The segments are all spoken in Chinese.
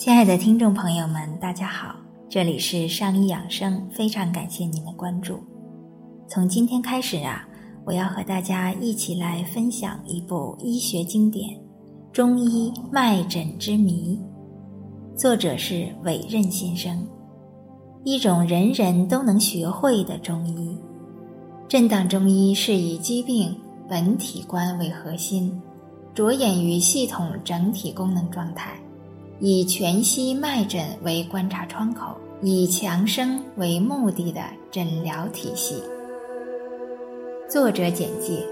亲爱的听众朋友们，大家好，这里是上医养生，非常感谢您的关注。从今天开始啊，我要和大家一起来分享一部医学经典《中医脉诊之谜》，作者是韦任先生。一种人人都能学会的中医，震荡中医是以疾病本体观为核心，着眼于系统整体功能状态。以全息脉诊为观察窗口，以强生为目的的诊疗体系。作者简介：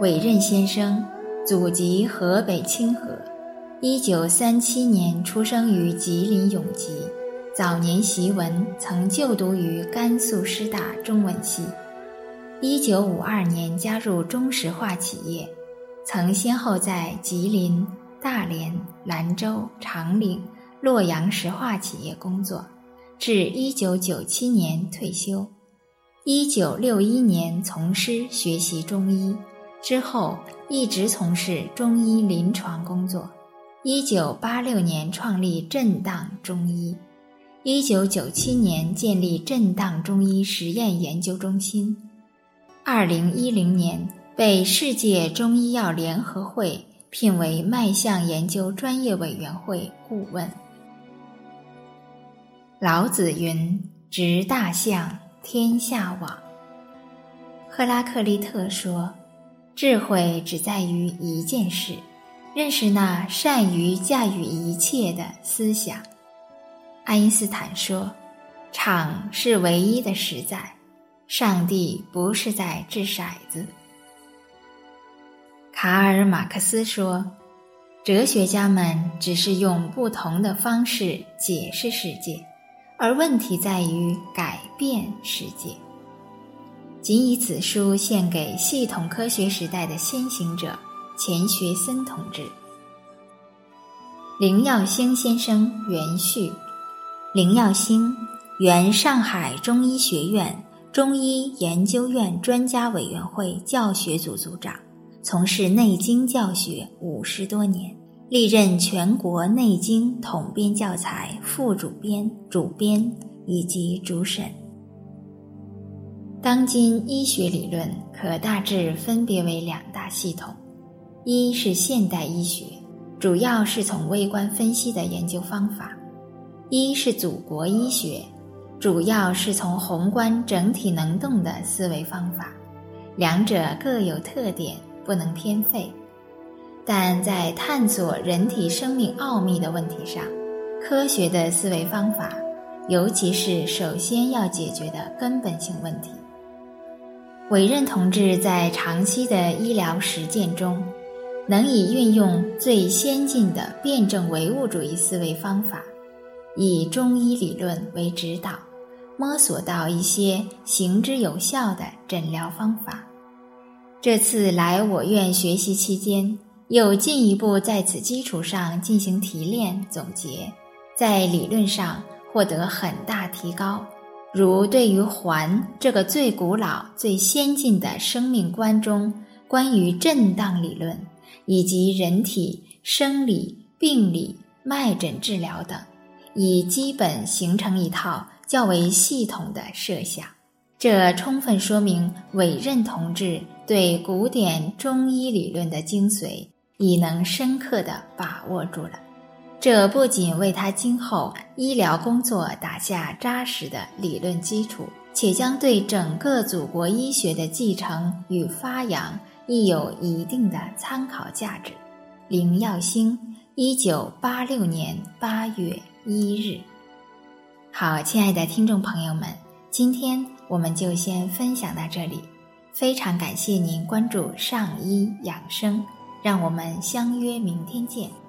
韦任先生，祖籍河北清河，一九三七年出生于吉林永吉。早年习文，曾就读于甘肃师大中文系。一九五二年加入中石化企业，曾先后在吉林。大连、兰州、长岭、洛阳石化企业工作，至一九九七年退休。一九六一年从师学习中医，之后一直从事中医临床工作。一九八六年创立震荡中医，一九九七年建立震荡中医实验研究中心。二零一零年被世界中医药联合会。聘为脉象研究专业委员会顾问。老子云：“执大象，天下往。”赫拉克利特说：“智慧只在于一件事，认识那善于驾驭一切的思想。”爱因斯坦说：“场是唯一的实在，上帝不是在掷骰子。”卡尔马克思说：“哲学家们只是用不同的方式解释世界，而问题在于改变世界。”仅以此书献给系统科学时代的先行者钱学森同志。林耀星先生原序：林耀星，原上海中医学院中医研究院专家委员会教学组组长。从事《内经》教学五十多年，历任全国《内经》统编教材副主编、主编以及主审。当今医学理论可大致分别为两大系统：一是现代医学，主要是从微观分析的研究方法；一是祖国医学，主要是从宏观整体能动的思维方法。两者各有特点。不能偏废，但在探索人体生命奥秘的问题上，科学的思维方法，尤其是首先要解决的根本性问题。委任同志在长期的医疗实践中，能以运用最先进的辩证唯物主义思维方法，以中医理论为指导，摸索到一些行之有效的诊疗方法。这次来我院学习期间，又进一步在此基础上进行提炼总结，在理论上获得很大提高。如对于环这个最古老、最先进的生命观中关于震荡理论，以及人体生理、病理、脉诊治疗等，已基本形成一套较为系统的设想。这充分说明委任同志对古典中医理论的精髓已能深刻地把握住了。这不仅为他今后医疗工作打下扎实的理论基础，且将对整个祖国医学的继承与发扬亦有一定的参考价值。林耀星，一九八六年八月一日。好，亲爱的听众朋友们，今天。我们就先分享到这里，非常感谢您关注上医养生，让我们相约明天见。